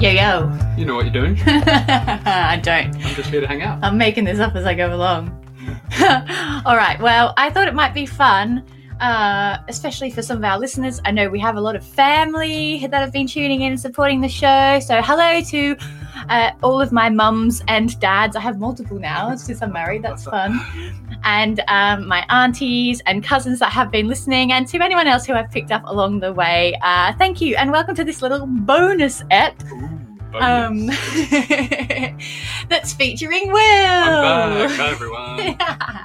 Yo yo. You know what you're doing. I don't. I'm just here to hang out. I'm making this up as I go along. All right. Well, I thought it might be fun, uh, especially for some of our listeners. I know we have a lot of family that have been tuning in and supporting the show. So, hello to uh, all of my mums and dads. I have multiple now since I'm married. That's fun. And um, my aunties and cousins that have been listening, and to anyone else who I've picked up along the way. Uh, thank you, and welcome to this little bonus ep um, that's featuring Will. Back. Hi, everyone.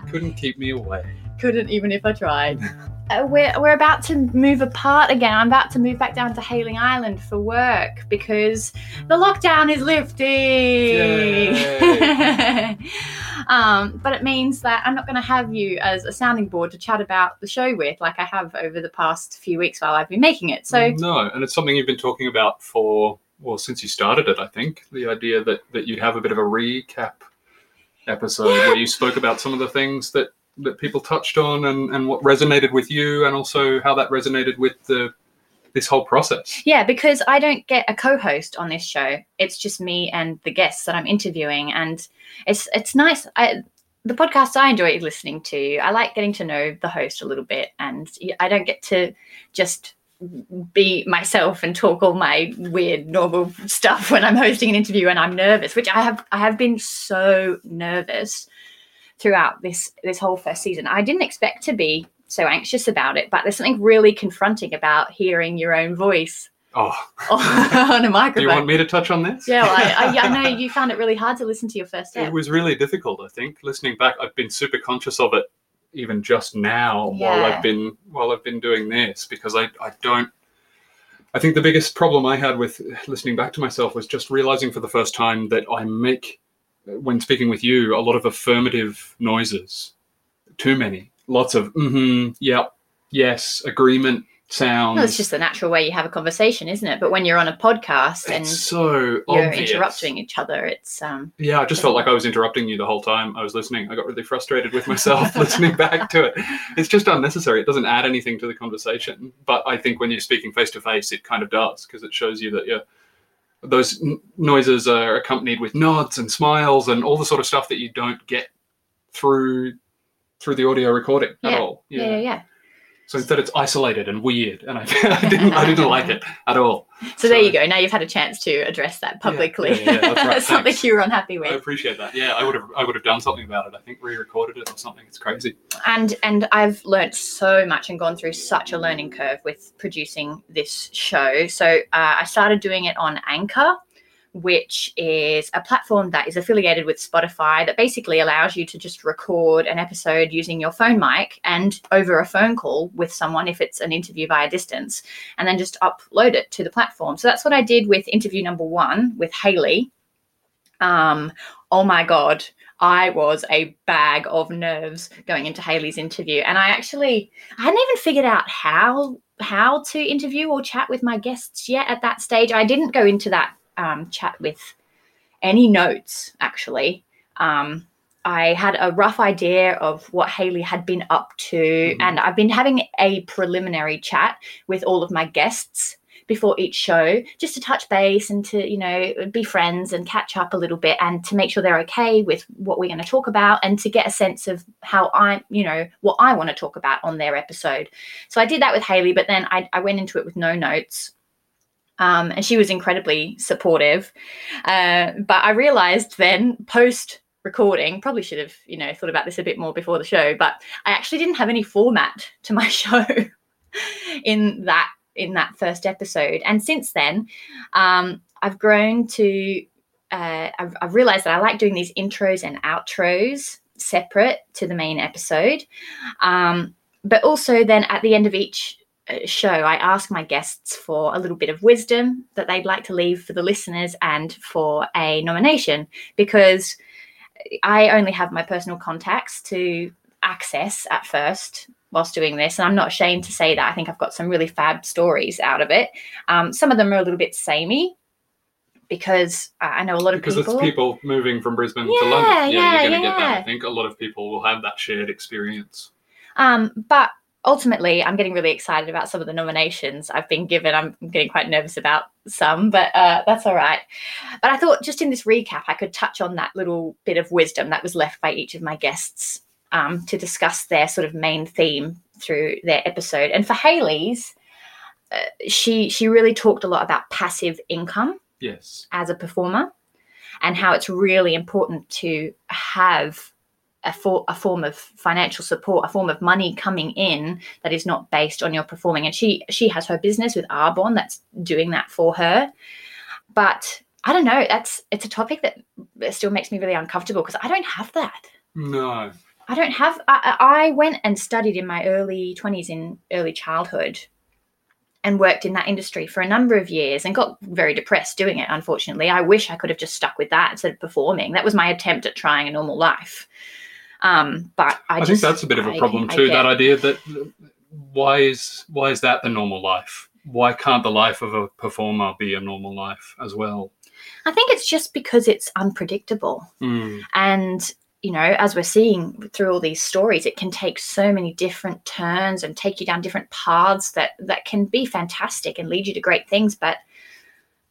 Couldn't keep me away. Couldn't even if I tried. Uh, we're, we're about to move apart again. I'm about to move back down to Hayling Island for work because the lockdown is lifting. um, but it means that I'm not going to have you as a sounding board to chat about the show with, like I have over the past few weeks while I've been making it. So no, and it's something you've been talking about for well since you started it. I think the idea that that you'd have a bit of a recap episode where you spoke about some of the things that that people touched on and and what resonated with you, and also how that resonated with the this whole process. Yeah, because I don't get a co-host on this show. It's just me and the guests that I'm interviewing, and it's it's nice. I, the podcasts I enjoy listening to, I like getting to know the host a little bit, and I don't get to just be myself and talk all my weird normal stuff when I'm hosting an interview and I'm nervous, which I have I have been so nervous throughout this this whole first season. I didn't expect to be so anxious about it, but there's something really confronting about hearing your own voice Oh, on a microphone. do you want me to touch on this? Yeah, well, I, I, I know you found it really hard to listen to your first It was really difficult, I think. Listening back, I've been super conscious of it even just now while I've been while I've been doing this because I, I don't I think the biggest problem I had with listening back to myself was just realizing for the first time that I make when speaking with you a lot of affirmative noises. Too many. Lots of mm-hmm, yep, yes, agreement sounds. It's just the natural way you have a conversation, isn't it? But when you're on a podcast and it's so you're obvious. interrupting each other, it's um Yeah, I just felt like I was interrupting you the whole time I was listening. I got really frustrated with myself listening back to it. It's just unnecessary. It doesn't add anything to the conversation. But I think when you're speaking face to face, it kind of does because it shows you that you're. Those n- noises are accompanied with nods and smiles and all the sort of stuff that you don't get through through the audio recording at all. yeah, yeah, yeah. So instead, it's isolated and weird, and I, I didn't I didn't like it at all. So there you go. Now you've had a chance to address that publicly. yeah, yeah, that's right. Something you were unhappy with. I appreciate that. Yeah, I would have I would have done something about it. I think re-recorded it or something. It's crazy. and and I've learned so much and gone through such a learning curve with producing this show. So uh, I started doing it on Anchor, which is a platform that is affiliated with Spotify that basically allows you to just record an episode using your phone mic and over a phone call with someone if it's an interview via distance, and then just upload it to the platform. So that's what I did with interview number one with Hayley. Um, oh my god, I was a bag of nerves going into Hayley's interview, and I actually I hadn't even figured out how how to interview or chat with my guests yet at that stage. I didn't go into that um, chat with any notes actually. Um, I had a rough idea of what Hayley had been up to, Mhm. and I've been having a preliminary chat with all of my guests before each show just to touch base and to you know be friends and catch up a little bit and to make sure they're okay with what we're going to talk about and to get a sense of how i you know what i want to talk about on their episode so i did that with hayley but then i, I went into it with no notes um, and she was incredibly supportive uh, but i realized then post recording probably should have you know thought about this a bit more before the show but i actually didn't have any format to my show in that in that first episode and since then um, i've grown to uh, I've, I've realized that i like doing these intros and outros separate to the main episode. Um, but also, then at the end of each show, I ask my guests for a little bit of wisdom that they'd like to leave for the listeners and for a nomination because I only have my personal contacts to access at first whilst doing this. And I'm not ashamed to say that. I think I've got some really fab stories out of it. Um, some of them are a little bit samey because I know a lot of because people. Because it's people moving from Brisbane to London. Yeah, yeah, you're going to get that. yeah. I think a lot of people will have that shared experience. Um, but ultimately, I'm getting really excited about some of the nominations I've been given. I'm getting quite nervous about some, but uh, that's all right. But I thought just in this recap, I could touch on that little bit of wisdom that was left by each of my guests um, to discuss their sort of main theme through their episode. And for Hayley's, uh, she she really talked a lot about passive income Yes. as a performer and how it's really important to have a, for, a form of financial support, a form of money coming in that is not based on your performing. And she she has her business with Arbonne that's doing that for her. But I don't know. That's it's a topic that still makes me really uncomfortable because I don't have that. No. I don't have. I, I I went and studied in my early twenties in early childhood, and worked in that industry for a number of years, and got very depressed doing it. Unfortunately, I wish I could have just stuck with that instead of performing. That was my attempt at trying a normal life. Um, but I, I, just, think that's a bit of a problem I too. get- That idea that why is why is that the normal life? Why can't the life of a performer be a normal life as well? I think it's just because it's unpredictable. Mm. and you know as we're seeing through all these stories it can take so many different turns and take you down different paths that that can be fantastic and lead you to great things but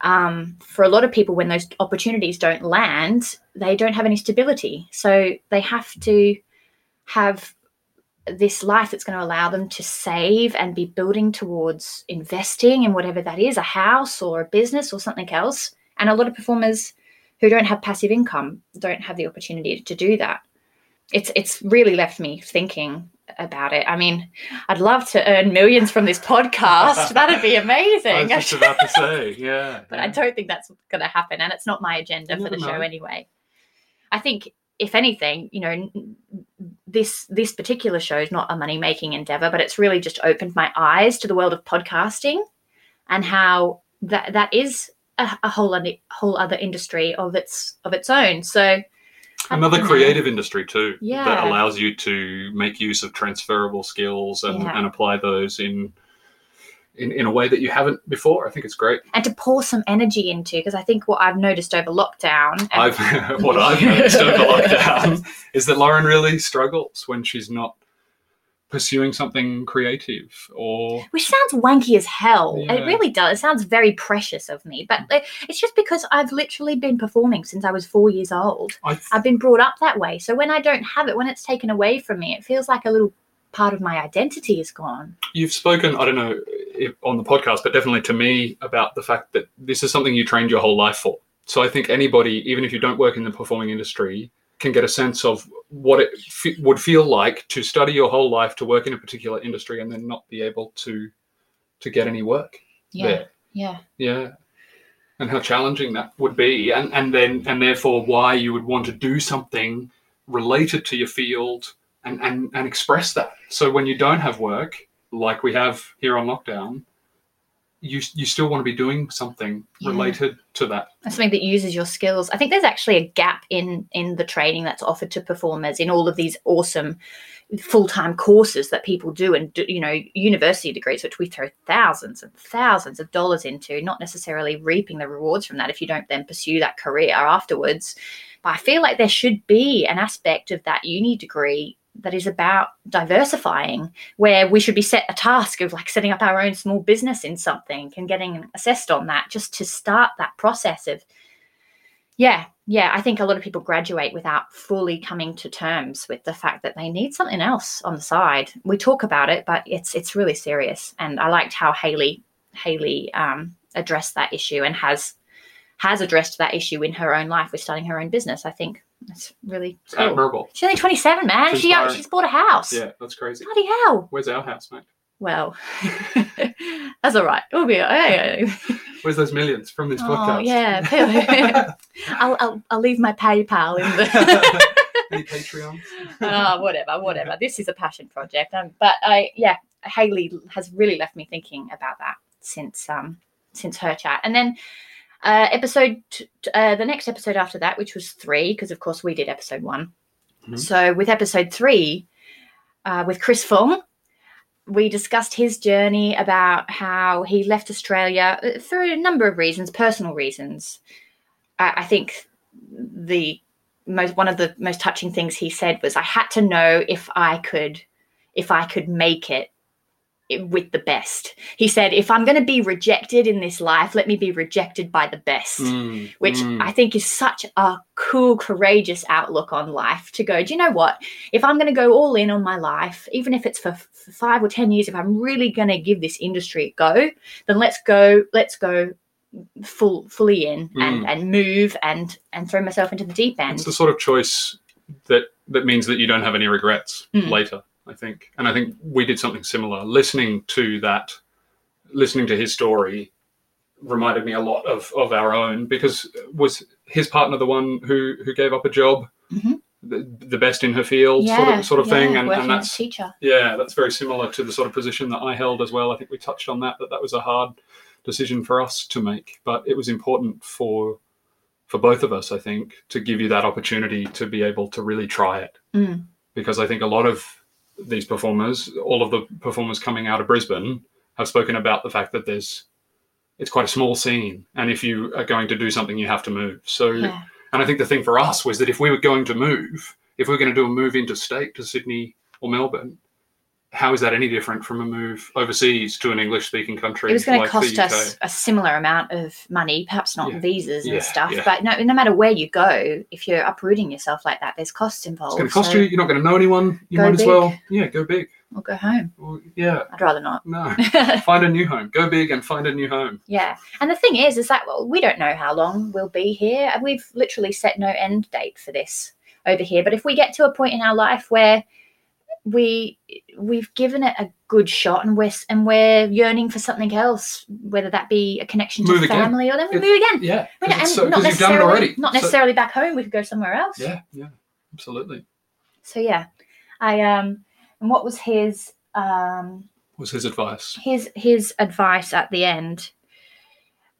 um, for a lot of people when those opportunities don't land they don't have any stability so they have to have this life that's going to allow them to save and be building towards investing in whatever that is a house or a business or something else and a lot of performers who don't have passive income don't have the opportunity to do that. It's it's really left me thinking about it. I mean, I'd love to earn millions from this podcast. That'd be amazing. I was just about to say, yeah. but I don't think that's going to happen, and it's not my agenda for the never show anyway. I think, if anything, you know, this this particular show is not a money making endeavor, but it's really just opened my eyes to the world of podcasting and how that that is a, a whole other, whole other industry of its of its own. So Another creative industry too that allows you to make use of transferable skills and, Yeah. and apply those in, in in a way that you haven't before. I think it's great. and to pour some energy into because I think what I've noticed over lockdown. and- I've what I've noticed over lockdown is that Lauren really struggles when she's not pursuing something creative or which sounds wanky as hell. Yeah. It really does. It sounds very precious of me, but it's just because I've literally been performing since I was four years old. I I've been brought up that way. So when I don't have it, when it's taken away from me, it feels like a little part of my identity is gone. You've spoken, I don't know if on the podcast, but definitely to me about the fact that this is something you trained your whole life for. So I think anybody, even if you don't work in the performing industry, can get a sense of what it f- would feel like to study your whole life to work in a particular industry and then not be able to to get any work Yeah. there. Yeah. Yeah. And how challenging that would be. And and then and therefore why you would want to do something related to your field and, and, and express that. So when you don't have work, like we have here on lockdown, you you still want to be doing something Yeah. related to that. something that uses your skills. I think there's actually a gap in in the training that's offered to performers in all of these awesome full-time courses that people do and do, you know university degrees which we throw thousands and thousands of dollars into not necessarily reaping the rewards from that if you don't then pursue that career afterwards but i feel like there should be an aspect of that uni degree that is about diversifying where we should be set a task of like setting up our own small business in something and getting assessed on that just to start that process of yeah yeah i think a lot of people graduate without fully coming to terms with the fact that they need something else on the side. We talk about it but it's it's really serious and i liked how hayley hayley um, addressed that issue and has has addressed that issue in her own life with starting her own business i think that's really It's cool. admirable. she's only 27 man It's she inspiring. she's bought a house Yeah, that's crazy. bloody hell Where's our house, mate? well that's all right we'll be yeah, yeah. Where's those millions from this Oh, podcast? yeah. I'll, I'll, I'll leave my PayPal in the. Any Patreons? Ah, whatever, whatever. This is a passion project. Um, but I, yeah, Hayley has really left me thinking about that since um since her chat, and then uh, episode uh, the next episode after that, which was three, because of course we did episode one. Mhm. So with episode three, uh, with Chris Fung, we discussed his journey about how he left Australia uh, for a number of reasons, personal reasons. I, I think the most one of the most touching things he said was, "I had to know if I could, if I could make it." It With the best, he said, if I'm going to be rejected in this life, let me be rejected by the best Mm, which mm. I think is such a cool, courageous outlook on life to go, do you know what? If I'm going to go all in on my life, even if it's for, f- for five or 10 years, if I'm really going to give this industry a go, then let's go, let's go full, fully in and, and move and, and throw myself into the deep end. it's the sort of choice that that means that you don't have any regrets Mm. later i think and i think we did something similar listening to that listening to his story reminded me a lot of of our own because was his partner the one who who gave up a job Mhm. the, the best in her field sort of sort of thing yeah, and, and that's teacher. yeah that's very similar to the sort of position that i held as well i think we touched on that that that was a hard decision for us to make but it was important for for both of us i think to give you that opportunity to be able to really try it Mm. because i think a lot of these performers all of the performers coming out of brisbane have spoken about the fact that there's it's quite a small scene and if you are going to do something you have to move so Yeah. and I think the thing for us was that if we were going to move, if we were going to do a move interstate to Sydney or Melbourne, how is that any different from a move overseas to an English speaking country? It was going to like cost us a similar amount of money, perhaps not Yeah. visas and Yeah, stuff, yeah. but no, no matter where you go, if you're uprooting yourself like that, there's costs involved. It's going to cost so you. You're not going to know anyone. You might as well, yeah, go big. We'll go home. Well, yeah, I'd rather not. no, find a new home. Go big and find a new home. yeah. And the thing is, is that well, we don't know how long we'll be here. and We've literally set no end date for this over here. But if we get to a point in our life where we we've given it a good shot and we're and we're yearning for something else, whether that be a connection to Move again. family or then we move again. Yeah, And, so, not 'cause you've done it necessarily, already. not So- necessarily back home. We could go somewhere else. yeah, yeah, absolutely. So yeah, I um, and what was his um Was his advice? his his advice at the end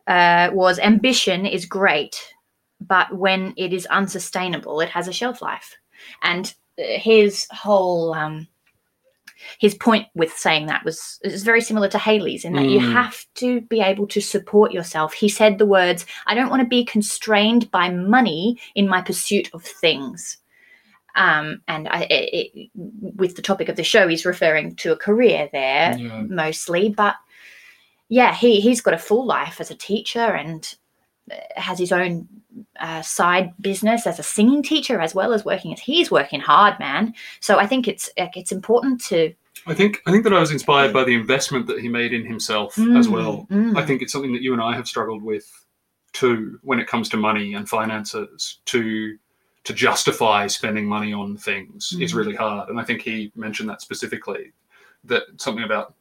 uh, was ambition is great, but when it is unsustainable, it has a shelf life. And his whole um, his point with saying that was is very similar to Hayley's in that you Mm. have to be able to support yourself. He said the words, "I don't want to be constrained by money in my pursuit of things." Um, and I, it, it, with the topic of the show, he's referring to a career there Yeah. mostly, but yeah, he he's got a full life as a teacher and has his own uh, side business as a singing teacher as well as working as he's working hard, man. So I think it's it's important to I think I think that I was inspired by the investment that he made in himself as Mm, well. mm. I think it's something that you and I have struggled with too when it comes to money and finances to to justify spending money on things is Mhm. really hard. And I think he mentioned that specifically that something about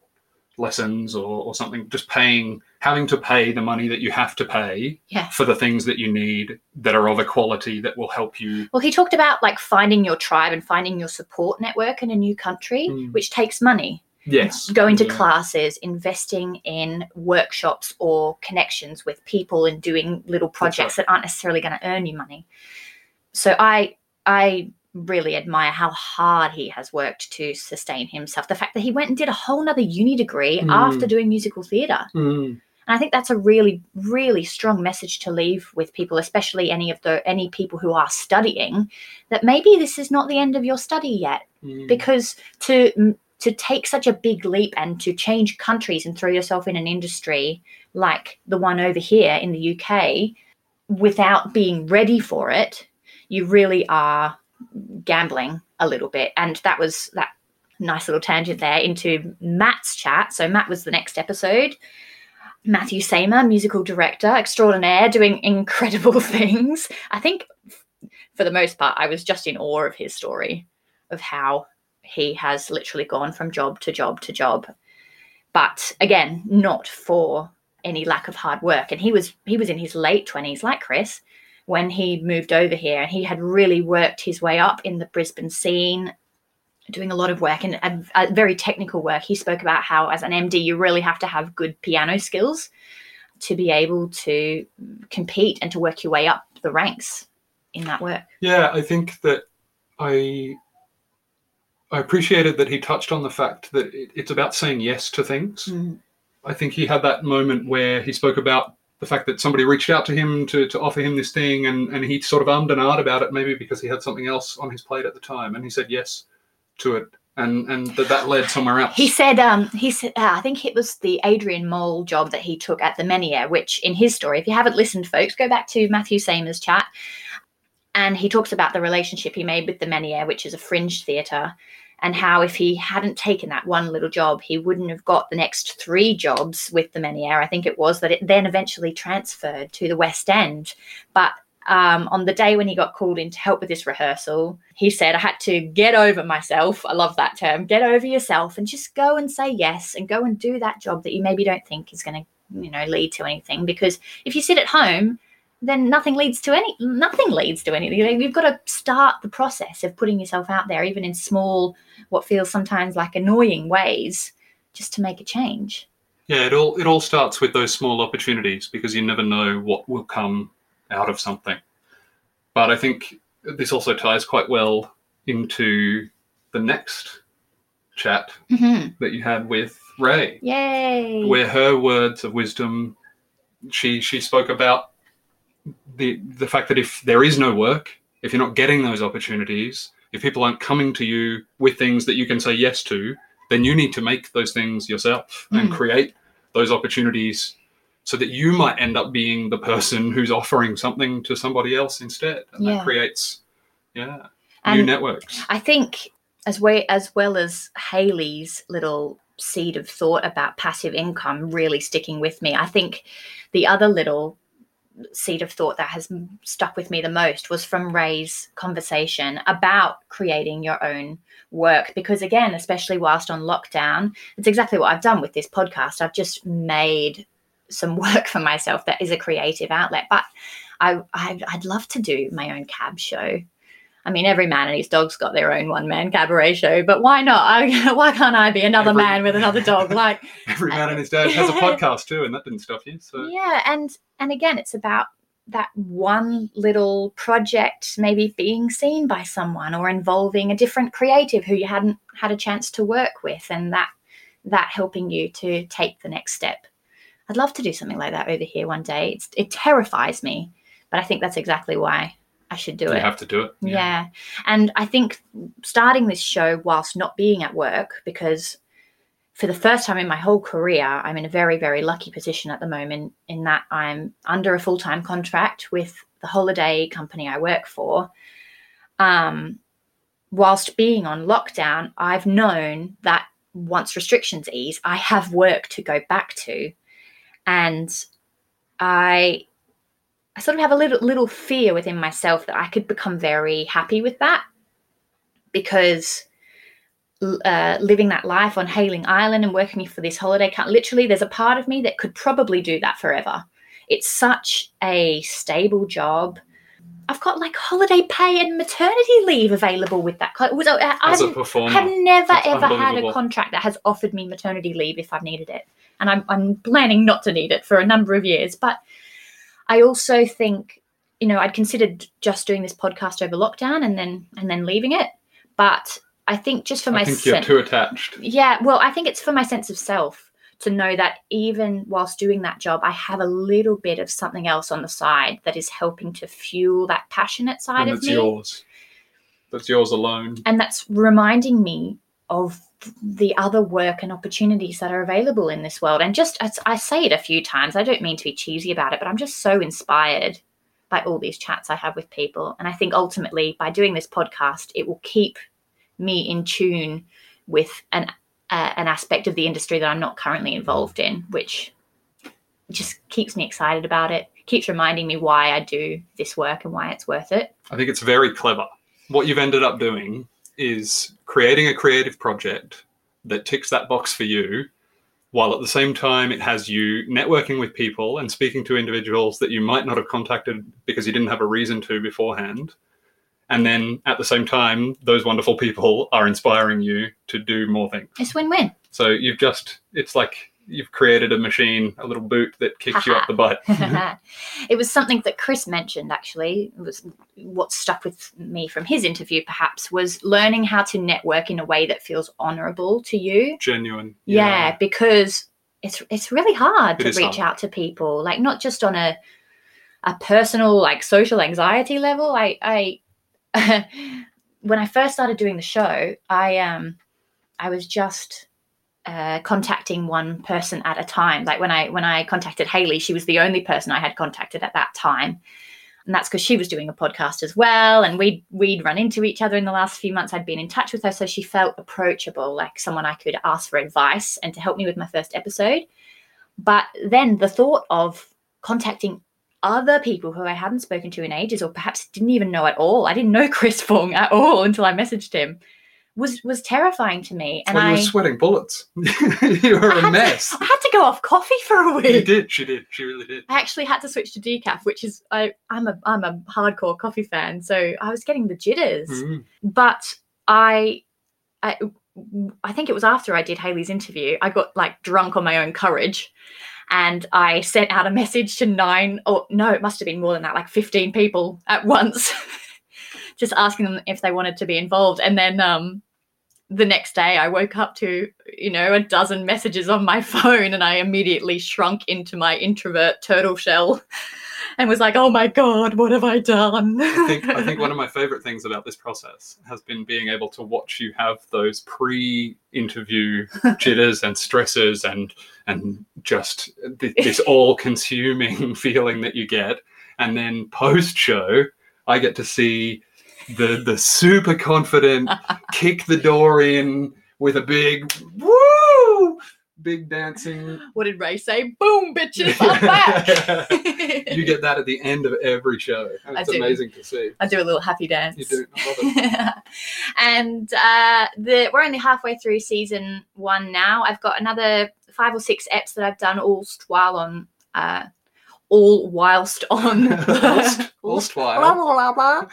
lessons or, or something just paying having to pay the money that you have to pay Yeah. for the things that you need that are of a quality that will help you Well, he talked about like finding your tribe and finding your support network in a new country, Mm. which takes money. yes Going to Yeah. classes, investing in workshops or connections with people and doing little projects that aren't necessarily going to earn you money. So I I really admire how hard he has worked to sustain himself. The fact that he went and did a whole nother uni degree Mm. after doing musical theatre. Mm. And I think that's a really, really strong message to leave with people, especially any of the any people who are studying, that maybe this is not the end of your study yet. Mm. Because to to take such a big leap and to change countries and throw yourself in an industry like the one over here in the UK without being ready for it, you really are gambling a little bit. And that was that nice little tangent there into Matt's chat. So Matt was the next episode. Matthew Samer, musical director extraordinaire, doing incredible things. I think for the most part, I was just in awe of his story of how he has literally gone from job to job to job. But again, not for any lack of hard work. And he was he was in his late twenties, like Chris, when he moved over here. And he had really worked his way up in the Brisbane scene, doing a lot of work and a, a very technical work. He spoke about how, as an MD, you really have to have good piano skills to be able to compete and to work your way up the ranks in that work. Yeah, I think that I I appreciated that he touched on the fact that it, it's about saying yes to things. Mm. I think he had that moment where he spoke about the fact that somebody reached out to him to, to offer him this thing and, and he sort of ummed and about it, maybe because he had something else on his plate at the time. And he said yes to it. And, and that, that led somewhere else. He said, um, he said, uh, I think it was the Adrian Mole job that he took at the Menier, which in his story, if you haven't listened, folks, go back to Matthew Samer's chat. And he talks about the relationship he made with the Menier, which is a fringe theatre, and how if he hadn't taken that one little job, he wouldn't have got the next three jobs with the Menier. I think it was that it then eventually transferred to the West End. But um, on the day when he got called in to help with this rehearsal, he said, I had to get over myself. I love that term. Get over yourself and just go and say yes and go and do that job that you maybe don't think is going to, you know, lead to anything. Because if you sit at home, then nothing leads to any nothing leads to anything. You've got to start the process of putting yourself out there, even in small, what feels sometimes like annoying ways, just to make a change. Yeah, it all it all starts with those small opportunities because you never know what will come out of something. But I think this also ties quite well into the next chat Mm-hmm. that you had with Ray, Yay! where her words of wisdom, she she spoke about the the fact that if there is no work, if you're not getting those opportunities, if people aren't coming to you with things that you can say yes to, then you need to make those things yourself and Mm. create those opportunities so that you might end up being the person who's offering something to somebody else instead. And Yeah. that creates yeah, new networks. I think as well as well as Hayley's little seed of thought about passive income really sticking with me. I think the other little seed of thought that has stuck with me the most was from Ray's conversation about creating your own work. Because again especially whilst on lockdown it's exactly what I've done with this podcast. I've just made some work for myself that is a creative outlet. But I I'd, I'd love to do my own cab show I mean, every man and his dog's got their own one man cabaret show, but why not? I, why can't I be another Every- man with another dog? Like, Every man and his dog has a podcast too, and that didn't stop you. So yeah, and and again, it's about that one little project maybe being seen by someone or involving a different creative who you hadn't had a chance to work with, and that that helping you to take the next step. I'd love to do something like that over here one day. It's, it terrifies me, but I think that's exactly why I should do you it. You have to do it. Yeah. And I think starting this show whilst not being at work, because for the first time in my whole career, I'm in a very, very lucky position at the moment in that I'm under a full time contract with the holiday company I work for. Um, whilst being on lockdown, I've known that once restrictions ease, I have work to go back to. And I I sort of have a little little fear within myself that I could become very happy with that because uh, living that life on Hayling Island and working for this holiday camp, literally, there's a part of me that could probably do that forever. It's such a stable job. I've got like holiday pay and maternity leave available with that. So, uh, As a I've, performer, have never That's ever had a contract that has offered me maternity leave if I've needed it. And I'm, I'm planning not to need it for a number of years. But I also think, you know, I'd considered just doing this podcast over lockdown and then and then leaving it. But I think just for my I think you're too attached. yeah, well, I think it's for my sense of self to know that even whilst doing that job, I have a little bit of something else on the side that is helping to fuel that passionate side and of it's me yours. That's yours alone. and that's reminding me of the other work and opportunities that are available in this world. And just as i say it a few times i don't mean to be cheesy about it but i'm just so inspired by all these chats i have with people. And i think ultimately by doing this podcast it will keep me in tune with an uh, an aspect of the industry that i'm not currently involved in which just keeps me excited about it keeps reminding me why i do this work and why it's worth it. I think it's very clever. What you've ended up doing is creating a creative project that ticks that box for you while at the same time it has you networking with people and speaking to individuals that you might not have contacted because you didn't have a reason to beforehand. And then at the same time, those wonderful people are inspiring you to do more things. It's win-win. So you've just, it's like you've created a machine, a little boot that kicks you up the butt. it was something that Chris mentioned actually. It was what stuck with me from his interview perhaps was learning how to network in a way that feels honorable to you. Genuine. Yeah, because it's it's really hard It to reach hard. out to people, like not just on a a personal like social anxiety level. I I when I first started doing the show, I um I was just uh, contacting one person at a time. Like when I when I contacted Hayley, she was the only person I had contacted at that time, and that's because she was doing a podcast as well. And we we'd run into each other in the last few months. I'd been in touch with her, so she felt approachable, like someone I could ask for advice and to help me with my first episode. But then the thought of contacting other people who I hadn't spoken to in ages, or perhaps didn't even know at all. I didn't know Chris Fung at all until I messaged him. Was was terrifying to me, and well, you I were sweating bullets. you were I a mess. To, I had to go off coffee for a week. She did. She did. She really did. I actually had to switch to decaf, which is I, I'm a I'm a hardcore coffee fan, so I was getting the jitters. Mm. But I, I, I think it was after I did Hayley's interview. I got like drunk on my own courage, and I sent out a message to nine or no, it must have been more than that, like fifteen people at once, just asking them if they wanted to be involved. And then um, the next day, I woke up to you know a dozen messages on my phone, and I immediately shrunk into my introvert turtle shell. And was like, "Oh my god, what have I done?" I think I think one of my favorite things about this process has been being able to watch you have those pre-interview jitters and stresses and and just th- this all-consuming feeling that you get, and then post-show, I get to see the the super confident kick the door in with a big woo, big dancing. What did Ray say? Boom, bitches, I'm back. You get that at the end of every show. It's amazing to see. I do a little happy dance. You do. I love it. and uh, the we're only halfway through season one now. I've got another five or six eps that I've done all while on uh, all whilst on Whilst- whilst while. blah, blah, blah,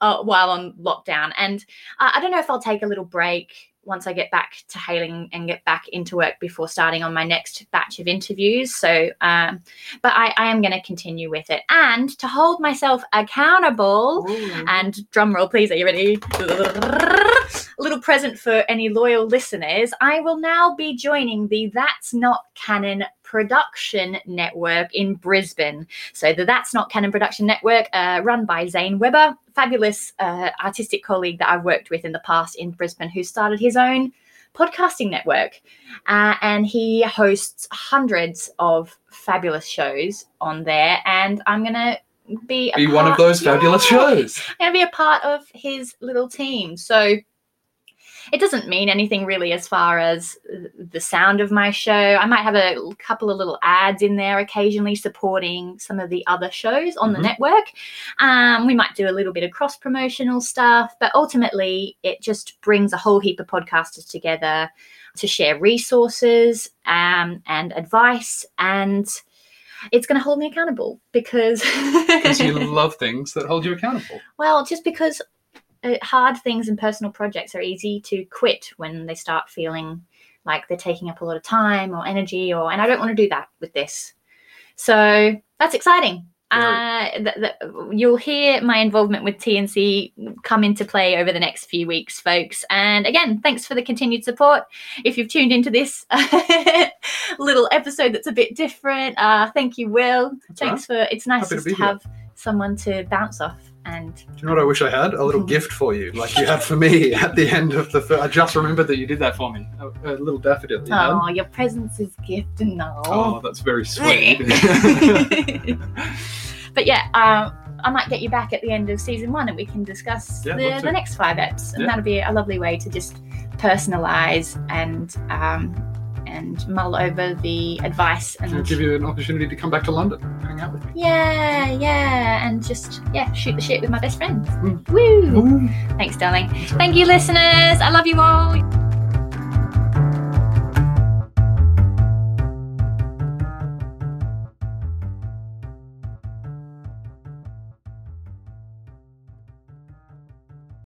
uh, while on lockdown. And uh, I don't know if I'll take a little break once I get back to hayling and get back into work before starting on my next batch of interviews. So, um, but I, I am going to continue with it. And to hold myself accountable, and drum roll, please. Are you ready? A little present for any loyal listeners. I will now be joining the That's Not Canon Production Network in Brisbane. So, the That's Not Canon Production Network, uh, run by Zane Weber, fabulous uh, artistic colleague that I've worked with in the past in Brisbane, who started his own podcasting network. Uh, and he hosts hundreds of fabulous shows on there. And I'm going to be Be one of those fabulous Yeah shows. going to be a part of his little team. So it doesn't mean anything really as far as the sound of my show. I might have a couple of little ads in there occasionally supporting some of the other shows on the Mhm. network. Um, we might do a little bit of cross promotional stuff, but ultimately it just brings a whole heap of podcasters together to share resources um, and advice and it's going to hold me accountable because Because you love things that hold you accountable. well, just because hard things and personal projects are easy to quit when they start feeling like they're taking up a lot of time or energy, or and I don't want to do that with this. So that's exciting. Uh, th- th- you'll hear my involvement with TNC come into play over the next few weeks, folks. And again, thanks for the continued support. If you've tuned into this little episode that's a bit different, uh, thank you, Will. That's thanks for. It's nice Happy to just to here. have someone to bounce off and Do you know what I wish I had? A little gift for you, like you had for me at the end of the. Fir- I just remembered that you did that for me. A, a little daffodil. You had? oh, your presence is gift and Oh, that's very sweet. but yeah, um, I might get you back at the end of season one and we can discuss Yeah, the, the next five eps, and Yeah. that'll be a lovely way to just personalize and um, and mull over the advice and give you an opportunity to come back to London, hang out with me. yeah, yeah, and just yeah, shoot the shit with my best friends. Mm. Woo! Ooh. Thanks, darling. Thank you, listeners. I love you all.